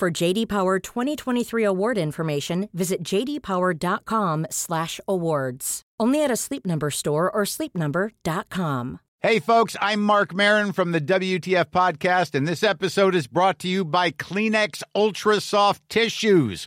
For JD Power 2023 award information, visit jdpower.com/awards. Only at a Sleep Number store or sleepnumber.com. Hey, folks, I'm Mark Marin from the WTF Podcast, and this episode is brought to you by Kleenex Ultra Soft Tissues,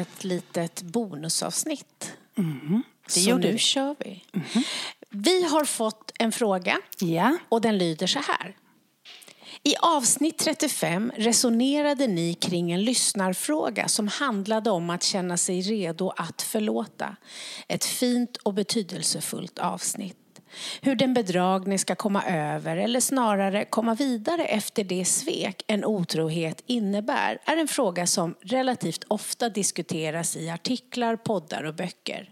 Ett litet bonusavsnitt. det Så nu vi. kör vi. Vi har fått en fråga Ja. och den lyder så här. I avsnitt 35 resonerade ni kring en lyssnarfråga som handlade om att känna sig redo att förlåta. Ett fint och betydelsefullt avsnitt. Hur den bedragne ska komma över, eller snarare komma vidare efter det svek en otrohet innebär, är en fråga som relativt ofta diskuteras i artiklar, poddar och böcker.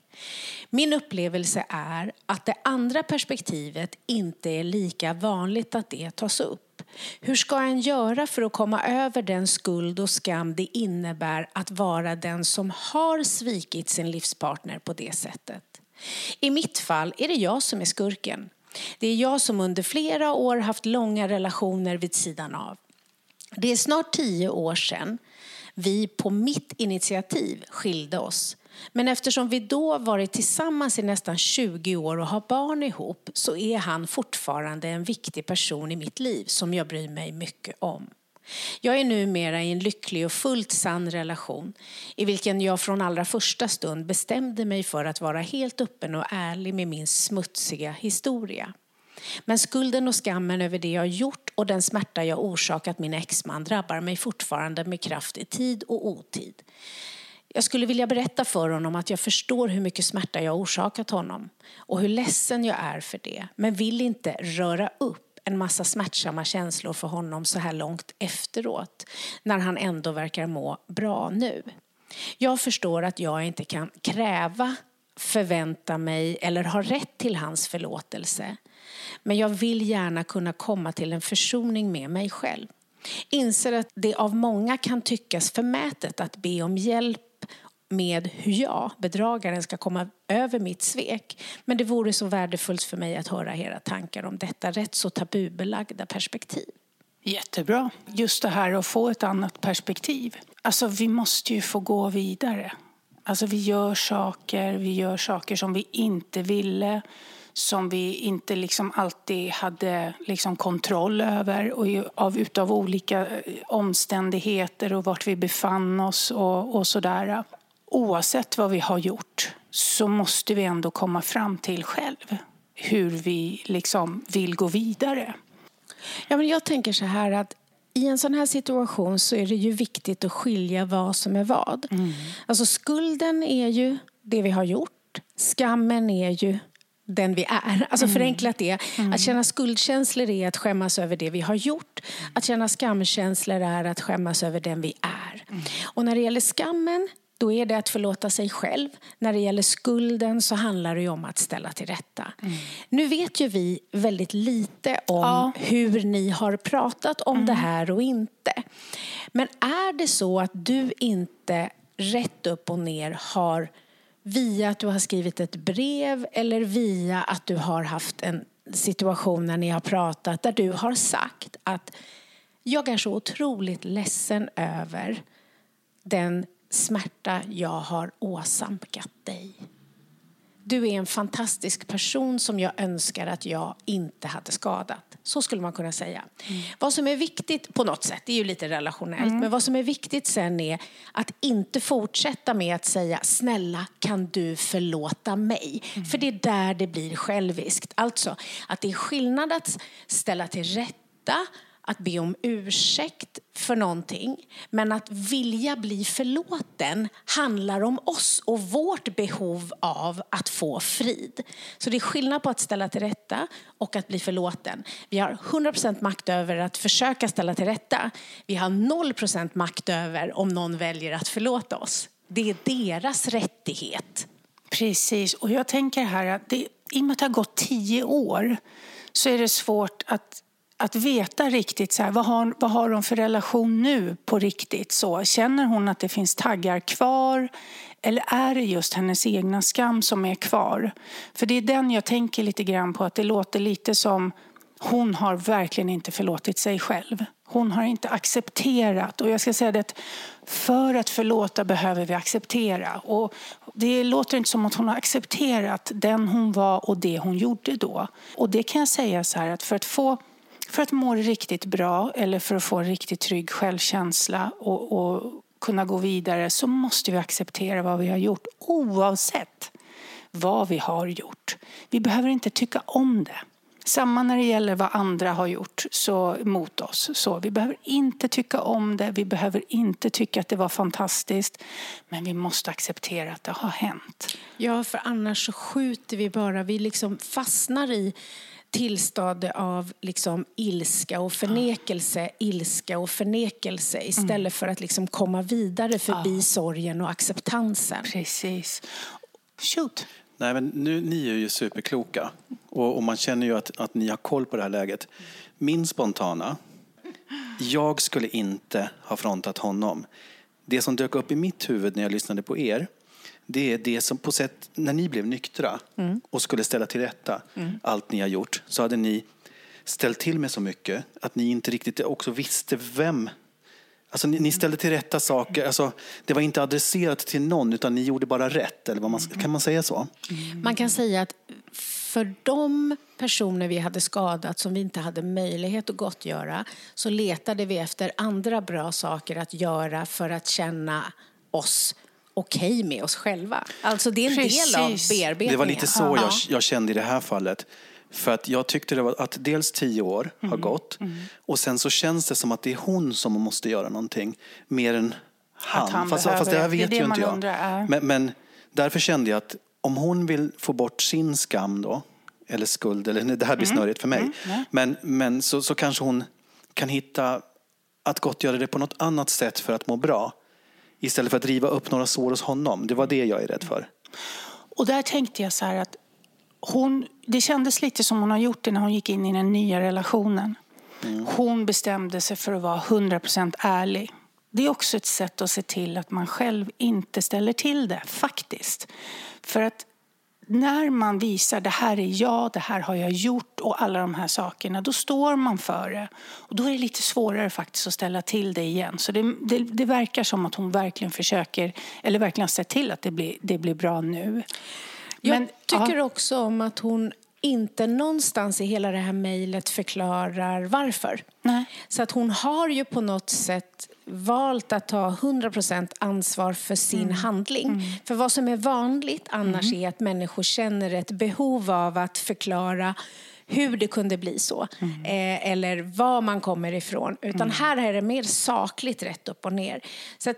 Min upplevelse är att det andra perspektivet inte är lika vanligt att det tas upp. Hur ska en göra för att komma över den skuld och skam det innebär att vara den som har svikit sin livspartner på det sättet? I mitt fall är det jag som är skurken. Det är jag som under flera år haft långa relationer vid sidan av. Det är snart tio år sedan vi på mitt initiativ skilde oss. Men eftersom vi då varit tillsammans i nästan 20 år och har barn ihop så är han fortfarande en viktig person i mitt liv som jag bryr mig mycket om. Jag är numera i en lycklig och fullt sann relation i vilken jag från allra första stund bestämde mig för att vara helt öppen och ärlig med min smutsiga historia. Men skulden och skammen över det jag gjort och den smärta jag orsakat min exman drabbar mig fortfarande med kraft i tid och otid. Jag skulle vilja berätta för honom att jag förstår hur mycket smärta jag orsakat honom och hur ledsen jag är för det, men vill inte röra upp en massa smärtsamma känslor för honom så här långt efteråt, när han ändå verkar må bra nu. Jag förstår att jag inte kan kräva, förvänta mig eller ha rätt till hans förlåtelse. Men jag vill gärna kunna komma till en försoning med mig själv. Inser att det av många kan tyckas förmätet att be om hjälp med hur jag, bedragaren, ska komma över mitt svek. Men det vore så värdefullt för mig att höra era tankar om detta rätt så tabubelagda perspektiv. Jättebra. Just det här att få ett annat perspektiv. Alltså, vi måste ju få gå vidare. Alltså, vi gör saker, vi gör saker som vi inte ville som vi inte liksom alltid hade liksom kontroll över och av, utav olika eh, omständigheter och vart vi befann oss och, och sådär. Oavsett vad vi har gjort så måste vi ändå komma fram till själv hur vi liksom vill gå vidare. Ja, men jag tänker så här att i en sån här situation så är det ju viktigt att skilja vad som är vad. Alltså skulden är ju det vi har gjort. Skammen är ju den vi är. Alltså förenklat det. Att känna skuldkänslor är att skämmas över det vi har gjort. Att känna skamkänslor är att skämmas över den vi är. Och när det gäller skammen då är det att förlåta sig själv. När det gäller skulden så handlar det ju om att ställa till rätta. Nu vet ju vi väldigt lite om Ja. hur ni har pratat om det här och inte. Men är det så att du inte rätt upp och ner har via att du har skrivit ett brev eller via att du har haft en situation när ni har pratat där du har sagt att jag är så otroligt ledsen över den smärta jag har åsamkat dig. du är en fantastisk person som jag önskar att jag inte hade skadat. Så skulle man kunna säga. Mm. Vad som är viktigt på något sätt, det är ju lite relationellt, mm. men vad som är viktigt sen är att inte fortsätta med att säga snälla kan du förlåta mig? Mm. För det är där det blir själviskt. Alltså att det är skillnad att ställa till rätta att be om ursäkt för någonting. Men att vilja bli förlåten handlar om oss och vårt behov av att få frid. Så det är skillnad på att ställa till rätta och att bli förlåten. Vi har 100% makt över att försöka ställa till rätta. Vi har 0% makt över om någon väljer att förlåta oss. Det är deras rättighet. Precis, och jag tänker här att det, i och med att det har gått tio år så är det svårt att att veta riktigt så här, vad, har, vad har hon för relation nu på riktigt. Så, känner hon att det finns taggar kvar eller är det just hennes egna skam som är kvar? För det är den jag tänker lite grann på, att det låter lite som hon har verkligen inte förlåtit sig själv. Hon har inte accepterat. Och jag ska säga det för att förlåta behöver vi acceptera. Och det låter inte som att hon har accepterat den hon var och det hon gjorde då. Och det kan jag säga så här att för att få för att må riktigt bra eller för att få en riktigt trygg självkänsla och, och kunna gå vidare så måste vi acceptera vad vi har gjort oavsett vad vi har gjort. Vi behöver inte tycka om det. Samma när det gäller vad andra har gjort så, mot oss. Så, vi behöver inte tycka om det, vi behöver inte tycka att det var fantastiskt. Men vi måste acceptera att det har hänt. Ja, för annars så skjuter vi bara. Vi liksom fastnar i tillstånd av liksom ilska och förnekelse, ilska och förnekelse istället mm. för att liksom komma vidare förbi ja. sorgen och acceptansen. Precis. Shoot. Nej, men nu, ni är ju superkloka och, och man känner ju att, att ni har koll på det här läget. Min spontana, jag skulle inte ha frontat honom. Det som dök upp i mitt huvud när jag lyssnade på er det är det som på sätt, när ni blev nyktra mm. och skulle ställa till rätta mm. allt ni har gjort så hade ni ställt till med så mycket att ni inte riktigt också visste vem Alltså, ni, ni ställde till rätta saker. Alltså, det var inte adresserat till någon, utan ni gjorde bara rätt. Eller vad man, kan man säga så? Mm. Man kan säga att för de personer vi hade skadat som vi inte hade möjlighet att gottgöra så letade vi efter andra bra saker att göra för att känna oss okej okay med oss själva. Alltså det är en Precis. del av bearbetningen. Det var lite så jag, jag, kände i det här fallet. För att jag tyckte det var att dels tio år mm. har gått mm. och sen så känns det som att det är hon som måste göra någonting mer än han. han fast, fast det här vet det ju inte jag. Men, men, därför kände jag att om hon vill få bort sin skam då, eller skuld, eller det här blir mm. snurrigt för mig. Mm. Men, men så, så kanske hon kan hitta att gottgöra det på något annat sätt för att må bra istället för att riva upp några sår hos honom. Det var det jag är rädd för. Och där tänkte jag så här att hon, det kändes lite som hon har gjort det när hon gick in i den nya relationen. Mm. Hon bestämde sig för att vara 100% ärlig. Det är också ett sätt att se till att man själv inte ställer till det, faktiskt. För att när man visar det här är jag, det här har jag gjort och alla de här sakerna, då står man för det. Och då är det lite svårare faktiskt att ställa till det igen. Så det, det, det verkar som att hon verkligen försöker, eller verkligen har sett till att det blir, det blir bra nu. Jag Men, tycker ja. också om att hon inte någonstans i hela det här mejlet förklarar varför. Nej. Så att hon har ju på något sätt valt att ta 100% ansvar för sin mm. handling. Mm. För vad som är vanligt annars mm. är att människor känner ett behov av att förklara hur det kunde bli så mm. eh, eller var man kommer ifrån. Utan mm. här är det mer sakligt rätt upp och ner. Så att,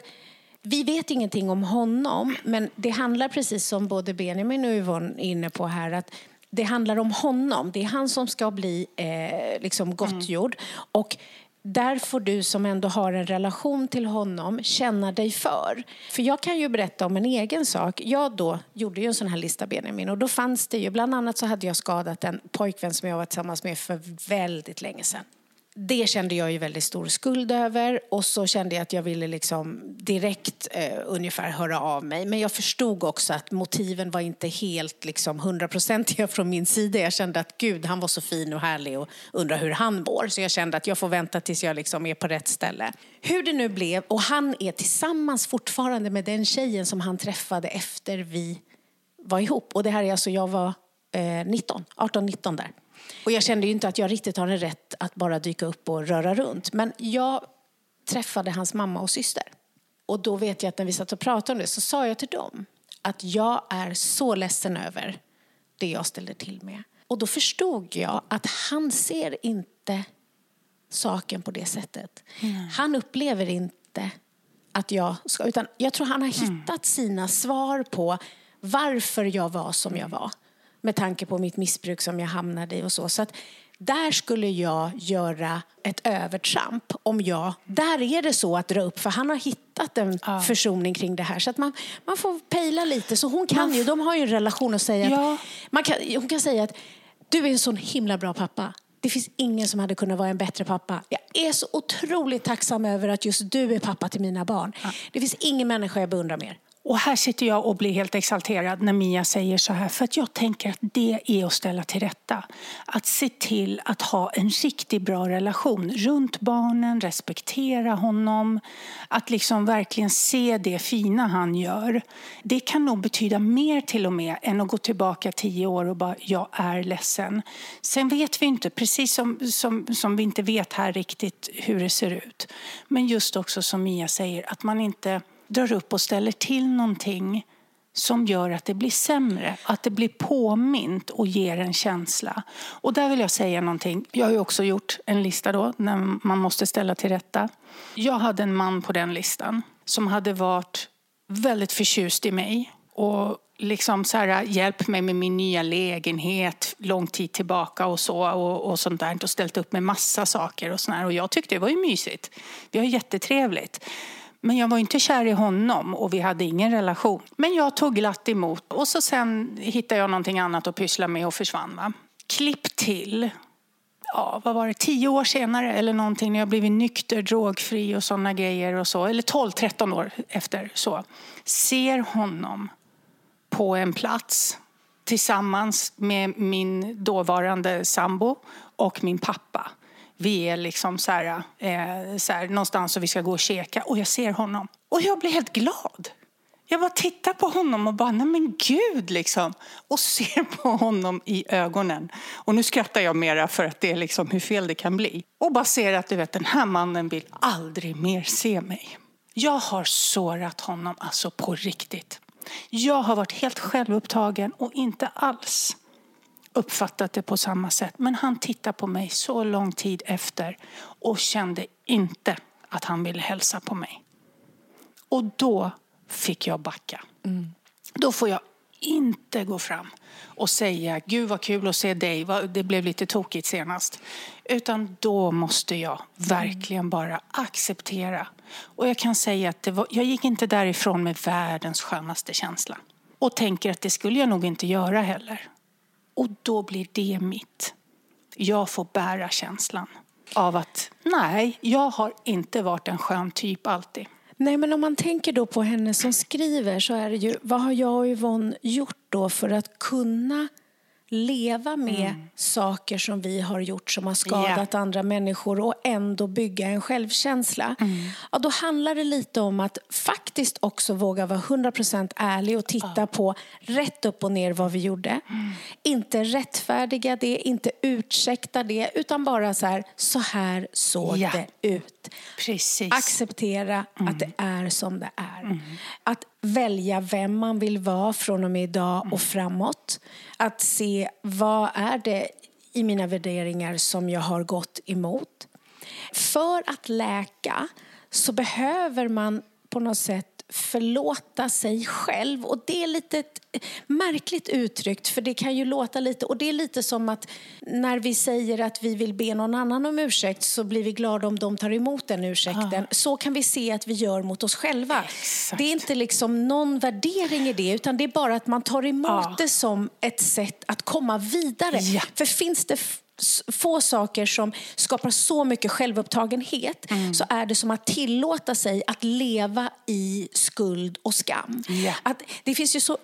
vi vet ingenting om honom, men det handlar precis som både Benjamin och Yvonne är inne på här att det handlar om honom. Det är han som ska bli eh, liksom gottgjord. Mm. Och där får du som ändå har en relation till honom känna dig för. För jag kan ju berätta om en egen sak. Jag då gjorde ju en sån här lista Benjamin och då fanns det ju, bland annat så hade jag skadat en pojkvän som jag var tillsammans med för väldigt länge sedan det kände jag ju väldigt stor skuld över och så kände jag att jag ville liksom direkt eh, ungefär höra av mig. Men jag förstod också att motiven var inte helt liksom hundraprocentiga från min sida. Jag kände att gud, han var så fin och härlig och undrar hur han mår. Så jag kände att jag får vänta tills jag liksom är på rätt ställe. Hur det nu blev, och han är tillsammans fortfarande med den tjejen som han träffade efter vi var ihop. Och det här är alltså, jag var eh, 19, 18-19 där. Och jag kände ju inte att jag riktigt har en rätt att bara dyka upp och röra runt. Men jag träffade hans mamma och syster. Och då vet jag att när vi satt och pratade om det så sa jag till dem att jag är så ledsen över det jag ställde till med. Och då förstod jag att han ser inte saken på det sättet. Mm. Han upplever inte att jag ska... Utan jag tror han har mm. hittat sina svar på varför jag var som jag var. Med tanke på mitt missbruk som jag hamnade i och så. Så att där skulle jag göra ett övertramp om jag... Där är det så att dra upp, för han har hittat en ja. försoning kring det här. Så att man, man får pejla lite. Så hon kan ju, de har ju en relation och säga ja. att, man kan, hon kan säga att du är en sån himla bra pappa. Det finns ingen som hade kunnat vara en bättre pappa. Jag är så otroligt tacksam över att just du är pappa till mina barn. Ja. Det finns ingen människa jag beundrar mer. Och här sitter jag och blir helt exalterad när Mia säger så här. För att jag tänker att det är att ställa till rätta. Att se till att ha en riktigt bra relation runt barnen, respektera honom. Att liksom verkligen se det fina han gör. Det kan nog betyda mer till och med än att gå tillbaka tio år och bara, jag är ledsen. Sen vet vi inte, precis som, som, som vi inte vet här riktigt hur det ser ut. Men just också som Mia säger, att man inte drar upp och ställer till någonting som gör att det blir sämre, att det blir påmint och ger en känsla. Och där vill jag säga någonting. Jag har ju också gjort en lista då, när man måste ställa till rätta. Jag hade en man på den listan som hade varit väldigt förtjust i mig och liksom så här, hjälpt mig med min nya lägenhet lång tid tillbaka och så och, och sånt där och ställt upp med massa saker och sånt Och jag tyckte det var ju mysigt. Vi har jättetrevligt. Men jag var inte kär i honom och vi hade ingen relation. Men jag tog glatt emot och så sen hittade jag någonting annat att pyssla med och försvann. Va? Klipp till, ja, vad var det, tio år senare eller någonting när jag blivit nykter, drogfri och sådana grejer och så. Eller 12-13 år efter så. Ser honom på en plats tillsammans med min dåvarande sambo och min pappa vi är liksom så här, eh, så här, någonstans och vi ska gå och käka och jag ser honom. Och jag blir helt glad. Jag bara tittar på honom och bara, nej men gud liksom. Och ser på honom i ögonen. Och nu skrattar jag mera för att det är liksom hur fel det kan bli. Och bara ser att du vet, den här mannen vill aldrig mer se mig. Jag har sårat honom alltså på riktigt. Jag har varit helt självupptagen och inte alls uppfattat det på samma sätt. Men han tittade på mig så lång tid efter och kände inte att han ville hälsa på mig. Och då fick jag backa. Mm. Då får jag inte gå fram och säga Gud vad kul att se dig, det blev lite tokigt senast. Utan då måste jag verkligen bara acceptera. Och jag kan säga att var, jag gick inte därifrån med världens skönaste känsla. Och tänker att det skulle jag nog inte göra heller. Och då blir det mitt. Jag får bära känslan av att nej, jag har inte varit en skön typ alltid. Nej, men om man tänker då på henne som skriver så är det ju, vad har jag och Yvonne gjort då för att kunna leva med mm. saker som vi har gjort som har skadat yeah. andra människor och ändå bygga en självkänsla. Mm. Ja, då handlar det lite om att faktiskt också våga vara 100% ärlig och titta oh. på rätt upp och ner vad vi gjorde. Mm. Inte rättfärdiga det, inte ursäkta det, utan bara så här, så här såg yeah. det ut. Precis. Acceptera att mm. det är som det är. Mm. Att välja vem man vill vara från och med idag och mm. framåt. Att se vad är det i mina värderingar som jag har gått emot. För att läka så behöver man på något sätt förlåta sig själv. Och det är lite märkligt uttryckt, för det kan ju låta lite... Och det är lite som att när vi säger att vi vill be någon annan om ursäkt så blir vi glada om de tar emot den ursäkten. Ah. Så kan vi se att vi gör mot oss själva. Exakt. Det är inte liksom någon värdering i det, utan det är bara att man tar emot ah. det som ett sätt att komma vidare. Ja. För finns det få saker som skapar så mycket självupptagenhet mm. så är det som att tillåta sig att leva i skuld och skam. Yeah. Att det finns ju så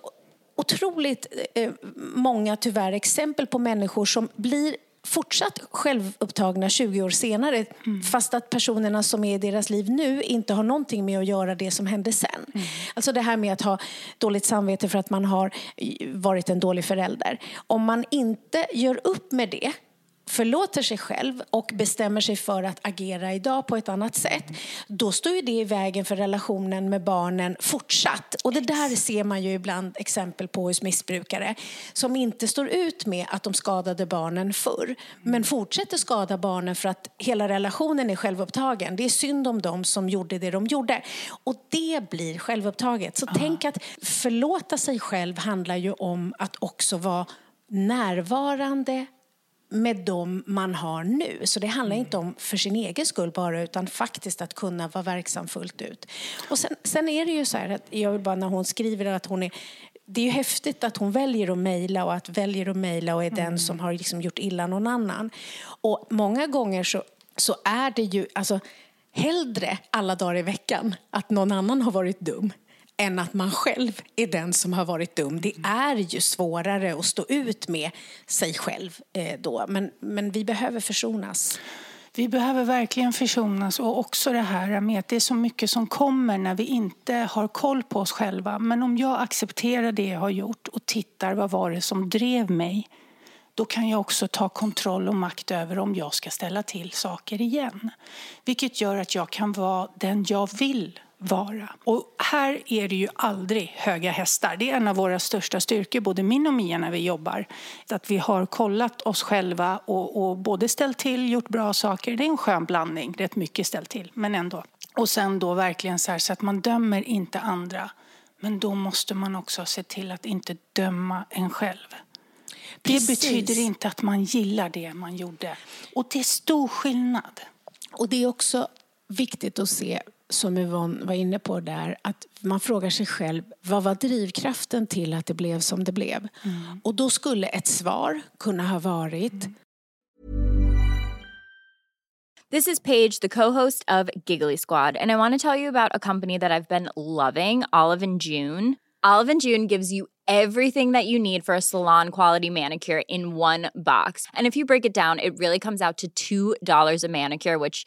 otroligt eh, många tyvärr exempel på människor som blir fortsatt självupptagna 20 år senare mm. fast att personerna som är i deras liv nu inte har någonting med att göra det som hände sen. Mm. Alltså det här med att ha dåligt samvete för att man har varit en dålig förälder. Om man inte gör upp med det förlåter sig själv och bestämmer sig för att agera idag på ett annat sätt, då står ju det i vägen för relationen med barnen fortsatt. Och det där ser man ju ibland exempel på hos missbrukare som inte står ut med att de skadade barnen förr, men fortsätter skada barnen för att hela relationen är självupptagen. Det är synd om dem som gjorde det de gjorde. Och det blir självupptaget. Så Aha. tänk att förlåta sig själv handlar ju om att också vara närvarande, med dem man har nu. Så det handlar inte om för sin egen skull bara utan faktiskt att kunna vara verksam fullt ut. Och sen, sen är det ju så här att jag vill bara när hon skriver att hon är det är ju häftigt att hon väljer att mejla och att väljer att mejla och är mm. den som har liksom gjort illa någon annan. Och många gånger så, så är det ju alltså, hellre alla dagar i veckan att någon annan har varit dum än att man själv är den som har varit dum. Det är ju svårare att stå ut med sig själv eh, då. Men, men vi behöver försonas. Vi behöver verkligen försonas och också det här med att det är så mycket som kommer när vi inte har koll på oss själva. Men om jag accepterar det jag har gjort och tittar vad var det som drev mig då kan jag också ta kontroll och makt över om jag ska ställa till saker igen. Vilket gör att jag kan vara den jag vill vara. Och här är det ju aldrig höga hästar. Det är en av våra största styrkor, både min och Mia, när vi jobbar. Att vi har kollat oss själva och, och både ställt till, gjort bra saker. Det är en skön blandning, rätt mycket ställt till, men ändå. Och sen då verkligen så, här, så att man dömer inte andra. Men då måste man också se till att inte döma en själv. Precis. Det betyder inte att man gillar det man gjorde. Och det är stor skillnad. Och det är också viktigt att se som Yvonne var inne på där, att man frågar sig själv vad var drivkraften till att det blev som det blev? Mm. Och då skulle ett svar kunna ha varit mm. This is Paige, the co-host of Giggly Squad, and I want to tell you about a company that I've been loving, Olive and June. Olive and June gives you everything that you need for a salon quality manicure in one box. And if you break it down, it really comes out to $2 a manicure, which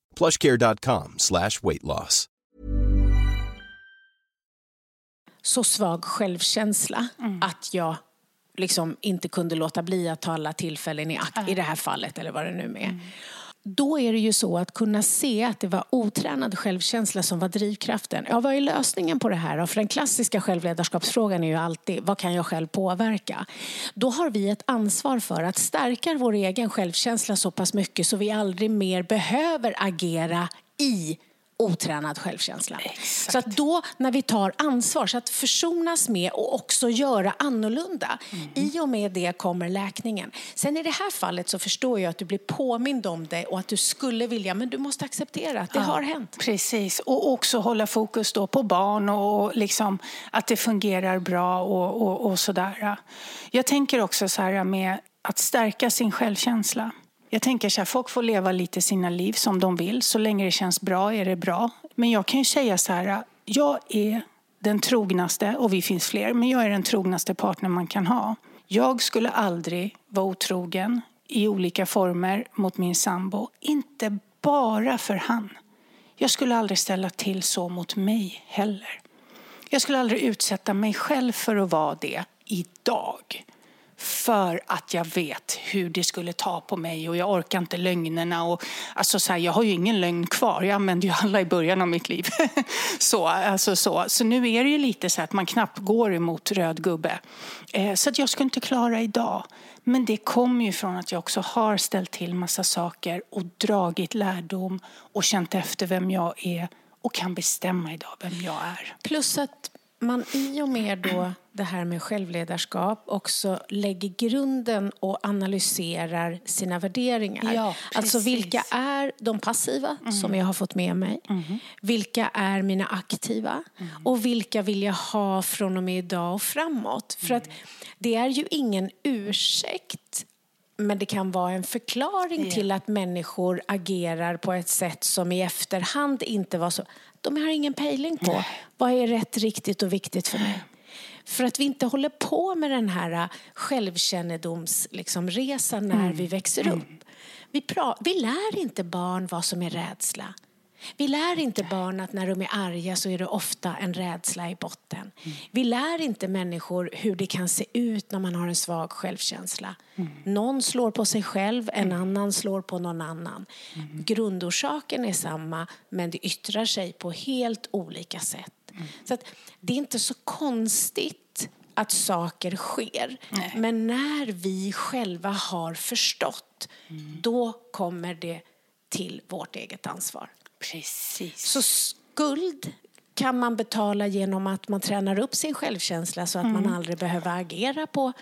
plushcare.com slash weight loss. Så svag självkänsla mm. att jag liksom inte kunde låta bli att ta alla tillfällen i akt, mm. i det här fallet eller vad det nu är. Mm då är det ju så att kunna se att det var otränad självkänsla som var drivkraften. Ja, vad är lösningen på det här? För den klassiska självledarskapsfrågan är ju alltid, vad kan jag själv påverka? Då har vi ett ansvar för att stärka vår egen självkänsla så pass mycket så vi aldrig mer behöver agera i otränad självkänsla. Exakt. Så att då när vi tar ansvar, så att försonas med och också göra annorlunda. Mm. I och med det kommer läkningen. Sen i det här fallet så förstår jag att du blir påmind om det och att du skulle vilja, men du måste acceptera att det ja, har hänt. Precis, och också hålla fokus då på barn och liksom att det fungerar bra och, och, och sådär. Jag tänker också så här med att stärka sin självkänsla. Jag tänker så här, folk får leva lite sina liv som de vill. Så länge det känns bra är det bra. Men jag kan ju säga så här, jag är den trognaste, och vi finns fler, men jag är den trognaste partner man kan ha. Jag skulle aldrig vara otrogen i olika former mot min sambo. Inte bara för han. Jag skulle aldrig ställa till så mot mig heller. Jag skulle aldrig utsätta mig själv för att vara det idag för att jag vet hur det skulle ta på mig och jag orkar inte lögnerna. Och, alltså så här, jag har ju ingen lögn kvar, jag använde ju alla i början av mitt liv. så, alltså så. så nu är det ju lite så att man knappt går emot röd gubbe. Eh, så att jag skulle inte klara idag. Men det kommer ju från att jag också har ställt till massa saker och dragit lärdom och känt efter vem jag är och kan bestämma idag vem jag är. Plus att man i och med då det här med självledarskap också lägger grunden och analyserar sina värderingar. Ja, alltså vilka är de passiva mm. som jag har fått med mig? Mm. Vilka är mina aktiva? Mm. Och vilka vill jag ha från och med idag och framåt? För att det är ju ingen ursäkt men det kan vara en förklaring yeah. till att människor agerar på ett sätt som i efterhand inte var så. De har ingen pejling på Nej. vad är rätt, riktigt och viktigt för mig. För att vi inte håller på med den här självkännedomsresan liksom, när mm. vi växer upp. Vi, vi lär inte barn vad som är rädsla. Vi lär inte barn att när de är arga så är det ofta en rädsla i botten. Mm. Vi lär inte människor hur det kan se ut när man har en svag självkänsla. Mm. Någon slår på sig själv, en mm. annan slår på någon annan. Mm. Grundorsaken är samma, men det yttrar sig på helt olika sätt. Mm. Så det är inte så konstigt att saker sker. Nej. Men när vi själva har förstått, mm. då kommer det till vårt eget ansvar. Precis. Så skuld kan man betala genom att man tränar upp sin självkänsla så att mm. man aldrig behöver agera på,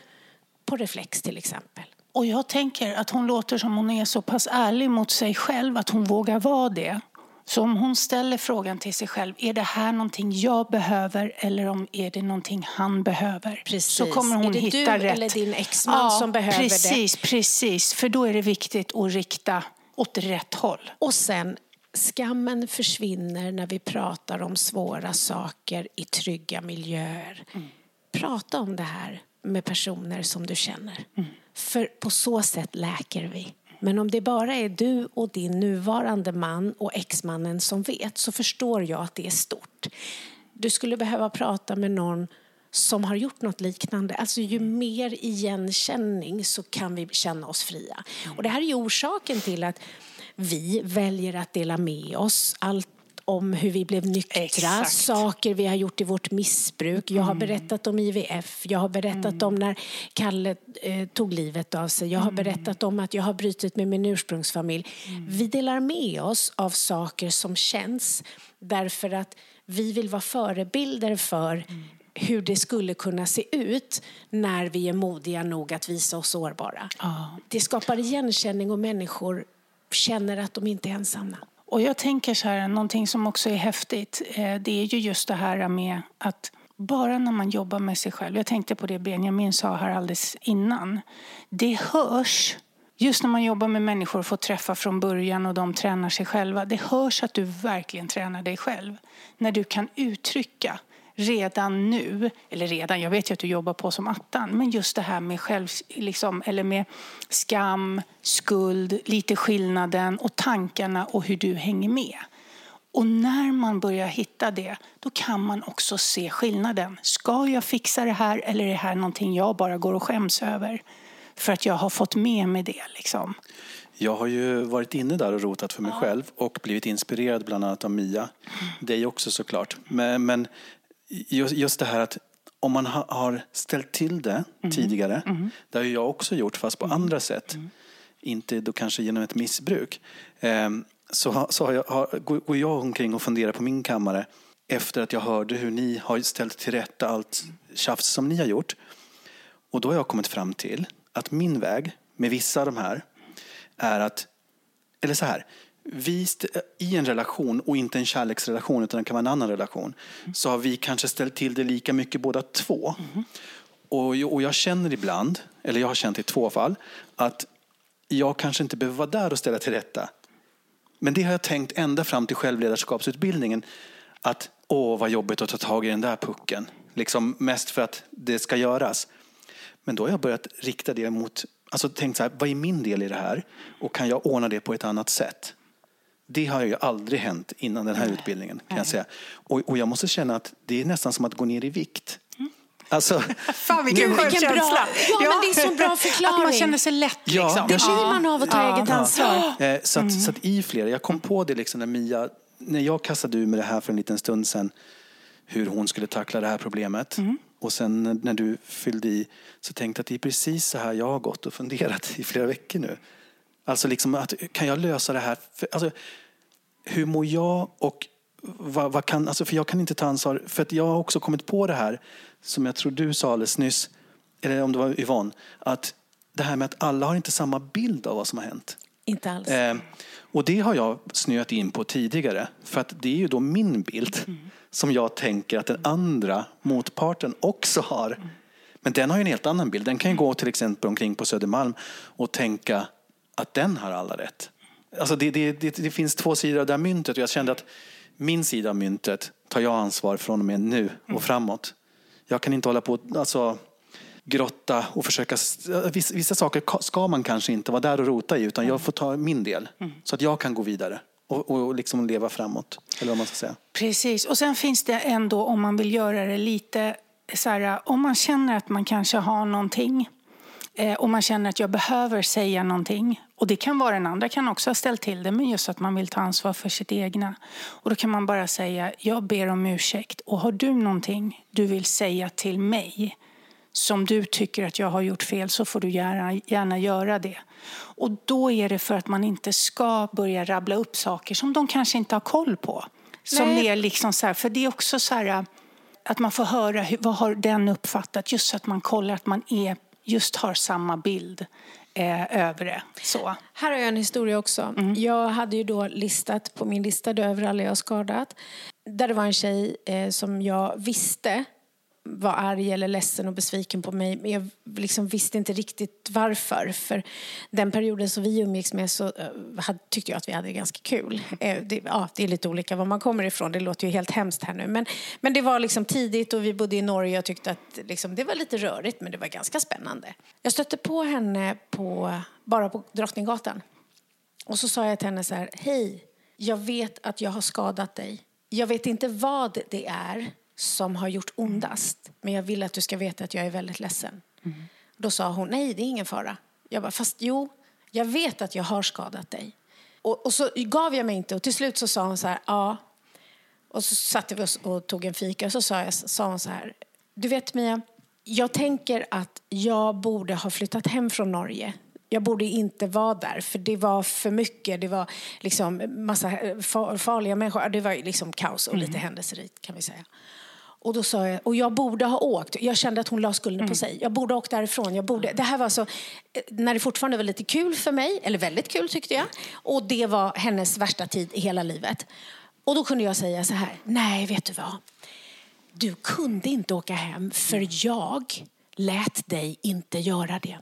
på reflex till exempel. Och jag tänker att hon låter som hon är så pass ärlig mot sig själv att hon vågar vara det. Så om hon ställer frågan till sig själv, är det här någonting jag behöver eller om är det någonting han behöver? Precis. Så kommer hon är det hitta du rätt. eller din exman ja, som behöver precis, det? Precis, för då är det viktigt att rikta åt rätt håll. Och sen Skammen försvinner när vi pratar om svåra saker i trygga miljöer. Mm. Prata om det här med personer som du känner. Mm. För på så sätt läker vi. Men om det bara är du och din nuvarande man och exmannen som vet så förstår jag att det är stort. Du skulle behöva prata med någon som har gjort något liknande. Alltså ju mer igenkänning så kan vi känna oss fria. Och det här är ju orsaken till att vi väljer att dela med oss allt om hur vi blev nyktra, Exakt. saker vi har gjort i vårt missbruk. Jag har mm. berättat om IVF, jag har berättat mm. om när Kalle eh, tog livet av sig. Jag har mm. berättat om att jag har brutit med min ursprungsfamilj. Mm. Vi delar med oss av saker som känns därför att vi vill vara förebilder för mm. hur det skulle kunna se ut när vi är modiga nog att visa oss sårbara. Ah. Det skapar igenkänning och människor känner att de inte är ensamma. Och jag tänker så här, någonting som också är häftigt, eh, det är ju just det här med att bara när man jobbar med sig själv, jag tänkte på det Benjamin sa här alldeles innan, det hörs Just när man jobbar med människor och får träffa från början och de tränar sig själva. Det hörs att du verkligen tränar dig själv. När du kan uttrycka redan nu, eller redan, jag vet ju att du jobbar på som attan, men just det här med själv, liksom, eller med skam, skuld, lite skillnaden och tankarna och hur du hänger med. Och när man börjar hitta det, då kan man också se skillnaden. Ska jag fixa det här eller är det här någonting jag bara går och skäms över? För att jag har fått med mig det liksom. Jag har ju varit inne där och rotat för mig ja. själv och blivit inspirerad bland annat av Mia. Mm. Dig också såklart. Men, men just det här att om man har ställt till det mm. tidigare, mm. det har jag också gjort fast på mm. andra sätt, mm. inte då kanske genom ett missbruk, ehm, så, så har jag, har, går jag omkring och funderar på min kammare efter att jag hörde hur ni har ställt till rätta allt tjafs som ni har gjort. Och då har jag kommit fram till att min väg med vissa av de här är att, eller så här, vi eh, i en relation, och inte en kärleksrelation utan det kan vara en annan relation, mm. så har vi kanske ställt till det lika mycket båda två. Mm. Och, och jag känner ibland, eller jag har känt i två fall, att jag kanske inte behöver vara där och ställa till rätta. Men det har jag tänkt ända fram till självledarskapsutbildningen. Att åh vad jobbigt att ta tag i den där pucken. Liksom mest för att det ska göras. Men då har jag börjat rikta det mot, alltså tänkt så här, vad är min del i det här? Och kan jag ordna det på ett annat sätt? Det har ju aldrig hänt innan den här utbildningen. kan jag säga. Och, och, jag måste känna att det är nästan som att gå ner i vikt. Mm. Alltså, Fan vilken skön vilken bra- känsla. Ja, men det är så bra förklaring. Att man känner sig lätt Ja. liksom. Det blir man av att ta eget ansvar. Eh, så, att, så att i flera, jag kom på det liksom när Mia, när jag kastade ur med det här för en liten stund sedan, hur hon skulle tackla det här problemet. Och sen när- när du fyllde i så tänkte jag att det är precis så här jag har gått och funderat i flera veckor nu. Alltså liksom att, kan jag lösa det här? För, alltså, hur mår jag och vad, vad kan, alltså för jag kan inte ta ansvar, för att jag har också kommit på det här, som jag tror du sa alldeles nyss, eller om det var Yvonne, att det här med att alla har inte samma bild av vad som har hänt. Inte alls. Eh, och det har jag snöat in på tidigare. För att det är ju då min bild som jag tänker att den andra motparten också har. Men den har ju en helt annan bild. Den kan ju gå till exempel omkring på Södermalm och tänka att den har alla rätt. Alltså det, det, det, det finns två sidor av det här myntet och jag kände att min sida av myntet tar jag ansvar från och med nu och framåt. Jag kan inte hålla på alltså, grotta och försöka... Vissa, saker ka- ska man kanske inte vara där och rota i utan jag får ta min del. Så att jag kan gå vidare och, och liksom leva framåt. Eller vad man ska säga. Precis. Och sen finns det ändå, om man vill göra det lite så här, om man känner att man kanske har någonting eh, och man känner att jag behöver säga någonting. Och det kan vara den andra kan också ha ställt till det, men just att man vill ta ansvar för sitt egna. Och då kan man bara säga, jag ber om ursäkt. Och har du någonting du vill säga till mig som du tycker att jag har gjort fel så får du gärna, gärna göra det. Och då är det för att man inte ska börja rabbla upp saker som de kanske inte har koll på. Som Nej. är liksom så här, för det är också så här att man får höra hur, vad har den uppfattat just så att man kollar att man är, just har samma bild eh, över det. Så. Här har jag en historia också. Jag hade ju då listat på min lista över alla jag skadat. Där det var en tjej eh, som jag visste var arg eller ledsen och besviken på mig. Men jag liksom visste inte riktigt varför. För den perioden som vi umgicks med så eh, hade, tyckte jag att vi hade ganska kul. Eh, det, ja, det är lite olika var man kommer ifrån. Det låter ju helt hemskt här nu. Men, men det var liksom tidigt och vi bodde i Norge och jag tyckte att liksom, det var lite rörigt men det var ganska spännande. Jag stötte på henne på, bara på Drottninggatan. Och så sa jag till henne så här, hej, jag vet att jag har skadat dig. Jag vet inte vad det är som har gjort ondast, men jag vill att du ska veta att jag är väldigt ledsen. Då sa hon, nej det är ingen fara. Jag bara, fast jo, jag vet att jag har skadat dig. Och, och så gav jag mig inte och till slut så sa hon så här, ja. Och så satte vi oss och tog en fika och så sa, jag, sa hon så här, du vet Mia, jag tänker att jag borde ha flyttat hem från Norge. Jag borde inte vara där, för det var för mycket. Det var liksom massa fa- farliga människor. Det var liksom kaos och lite händelserikt kan vi säga. Och då sa jag, och jag borde ha åkt. Jag kände att hon la skulden på sig. Jag borde ha åkt därifrån. Jag borde, det här var så, eh, när det fortfarande var lite kul för mig, eller väldigt kul tyckte jag. Och det var hennes värsta tid i hela livet. Och då kunde jag säga så här, nej vet du vad? Du kunde inte åka hem för jag lät dig inte göra det.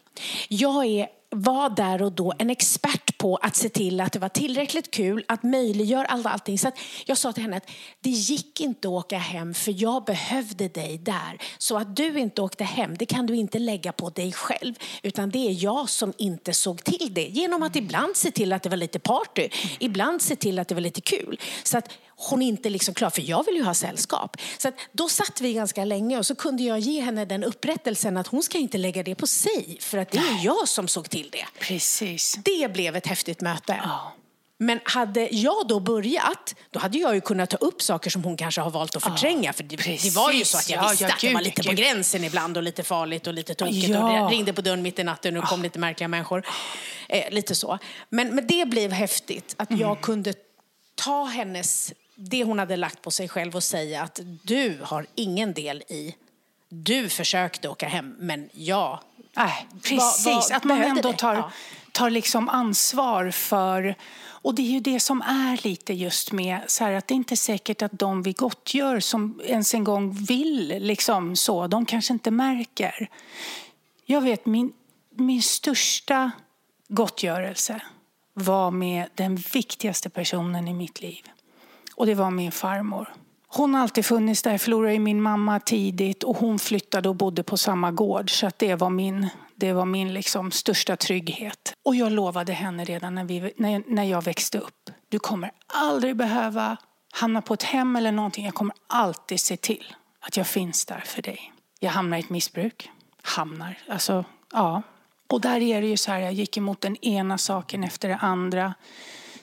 Jag är, var där och då en expert på att se till att det var tillräckligt kul, att möjliggöra allt allting. Så att jag sa till henne att det gick inte att åka hem för jag behövde dig där. Så att du inte åkte hem, det kan du inte lägga på dig själv. Utan det är jag som inte såg till det. Genom att ibland se till att det var lite party, ibland se till att det var lite kul. Så att hon inte liksom klar, för jag vill ju ha sällskap. Så att då satt vi ganska länge och så kunde jag ge henne den upprättelsen att hon ska inte lägga det på sig för att det är jag som såg till det. Precis. Det blev ett häftigt möte. Men hade jag då börjat, då hade jag ju kunnat ta upp saker som hon kanske har valt att förtränga. För det, det var ju så att jag visste Ja, ja, att det var gud, lite på gud. gränsen ibland och lite farligt och lite tokigt. Ja. Och ringde på dörren mitt i natten och det kom lite märkliga människor. Eh, lite så. Men, men det blev häftigt att Mm. jag kunde ta hennes, det hon hade lagt på sig själv och säga att du har ingen del i, du försökte åka hem men jag Nej, precis, Vad- vad att man ändå tar, Ja. tar liksom ansvar för... Och det är ju det som är lite just med så här, att det är inte säkert att de vi gottgör som ens en gång vill liksom så, de kanske inte märker. Jag vet min, min största gottgörelse var med den viktigaste personen i mitt liv. Och det var min farmor. Hon har alltid funnits där. Jag förlorade ju min mamma tidigt och hon flyttade och bodde på samma gård. Så att det var min, det var min liksom största trygghet. Och jag lovade henne redan när, vi, när, när jag växte upp. Du kommer aldrig behöva hamna på ett hem eller någonting. Jag kommer alltid se till att jag finns där för dig. Jag hamnar i ett missbruk. Hamnar, alltså ja. Och där är det ju så här, jag gick emot den ena saken efter den andra.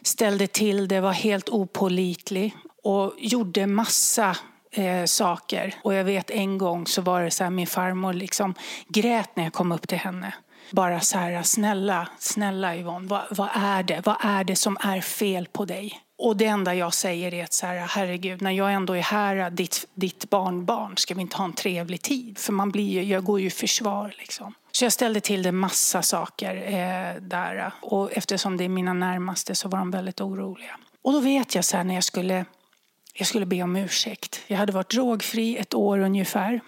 Ställde till det, var helt opolitlig och gjorde massa eh, saker. Och jag vet en gång så var det så här, min farmor liksom grät när jag kom upp till henne. Bara så här, snälla, snälla Yvonne, vad, vad är det? Vad är det som är fel på dig? Och det enda jag säger är att så här, herregud, när jag ändå är här, ditt, ditt barnbarn, ska vi inte ha en trevlig tid? För man blir ju, jag går ju i försvar liksom. Så jag ställde till det massa saker eh, där. Och eftersom det är mina närmaste så var de väldigt oroliga. Och då vet jag så när jag skulle, jag skulle be om ursäkt. Jag hade varit drogfri ett år ungefär.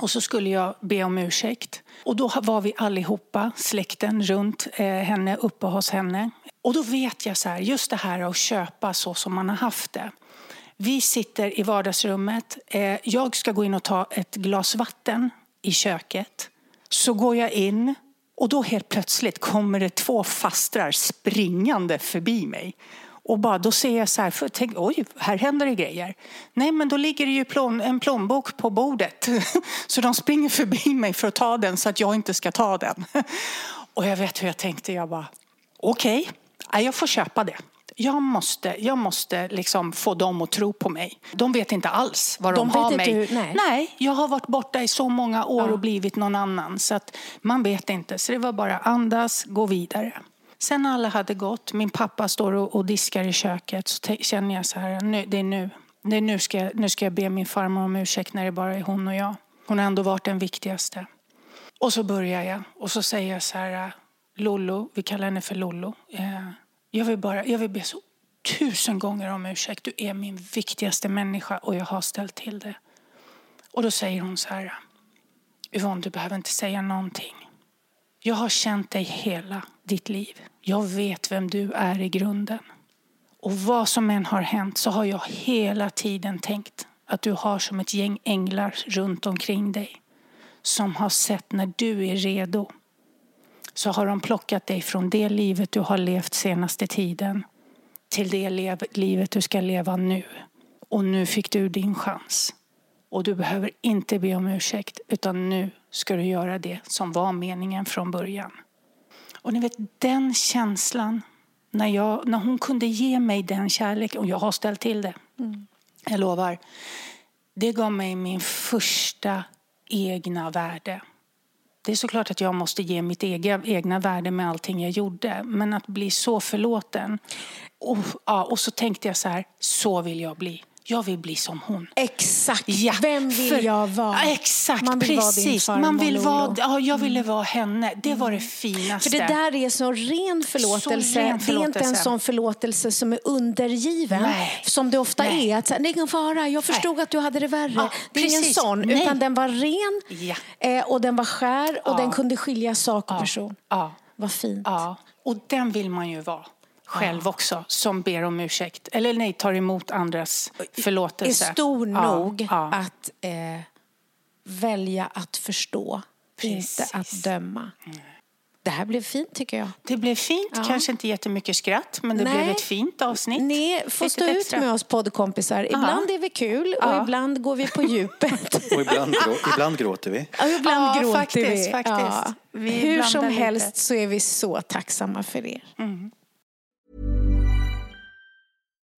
Och så skulle jag be om ursäkt. Och då var vi allihopa, släkten runt eh, henne, uppe hos henne. Och då vet jag så här, just det här att köpa så som man har haft det. Vi sitter i vardagsrummet. Eh, jag ska gå in och ta ett glas vatten i köket. Så går jag in och då helt plötsligt kommer det två fastrar springande förbi mig. Och bara, då ser jag så här, för tänk, oj, här händer det grejer. Nej, men då ligger det ju plån, en plånbok på bordet. Så de springer förbi mig för att ta den så att jag inte ska ta den. Och jag vet hur jag tänkte, jag bara, okej, okay, jag får köpa det. Jag måste, jag måste liksom få dem att tro på mig. De vet inte alls vad de, de har mig. Hur, nej. nej. jag har varit borta i så många år ja. och blivit någon annan. Så att man vet inte. Så det var bara andas, gå vidare. Sen när alla hade gått, min pappa står och, och diskar i köket, så känner jag så här, nu, det är nu. Det är nu, ska jag, nu ska jag be min farmor om ursäkt när det bara är hon och jag. Hon har ändå varit den viktigaste. Och så börjar jag och så säger jag så här, Lollo, vi kallar henne för Lollo. Eh, jag vill, bara, jag vill be så tusen gånger om ursäkt. Du är min viktigaste människa och jag har ställt till det. Och då säger hon så här. Yvonne, du behöver inte säga någonting. Jag har känt dig hela ditt liv. Jag vet vem du är i grunden. Och vad som än har hänt så har jag hela tiden tänkt att du har som ett gäng änglar runt omkring dig som har sett när du är redo så har de plockat dig från det livet du har levt senaste tiden till det livet du ska leva nu. Och nu fick du din chans. Och du behöver inte be om ursäkt utan nu ska du göra det som var meningen från början. Och ni vet den känslan när, jag, när hon kunde ge mig den kärleken, och jag har ställt till det, mm. jag lovar. Det gav mig min första egna värde. Det är såklart att jag måste ge mitt egna, egna värde med allting jag gjorde. Men att bli så förlåten. Och, ja, och så tänkte jag så här, så vill jag bli. Jag vill bli som hon. Exakt. Ja, Vem vill för, jag vara? Exakt, Man vill precis. Vara Man vill vara, ja, jag ville mm. vara henne. Det var det mm. finaste. För det där är så ren förlåtelse. Så ren förlåtelse. Det är inte en sån förlåtelse som är undergiven. Nej. Som det ofta Nej. är. Att, det är ingen fara, jag förstod Nej. att du hade det värre. Ja, det är ingen sån. Nej. Utan den var ren ja. Eh, och den var skär och den kunde skilja sak och person. Ja. Vad fint. Ja. Och den vill man ju vara själv också som ber om ursäkt. Eller nej, tar emot andras förlåtelse. Är stor ja, nog ja. att eh, välja att förstå, Precis. inte att döma. Mm. Det här blev fint tycker jag. Det blev fint, ja. kanske inte jättemycket skratt men det Nej. blev ett fint avsnitt. Ni får stå ut extra. med oss poddkompisar. Ibland ja. är vi kul och ja. ibland går vi på djupet. och ibland, grå, ibland gråter vi. Ja, ibland gråter faktiskt, vi. Faktiskt. vi Hur som helst lite. så är vi så tacksamma för er. Mm.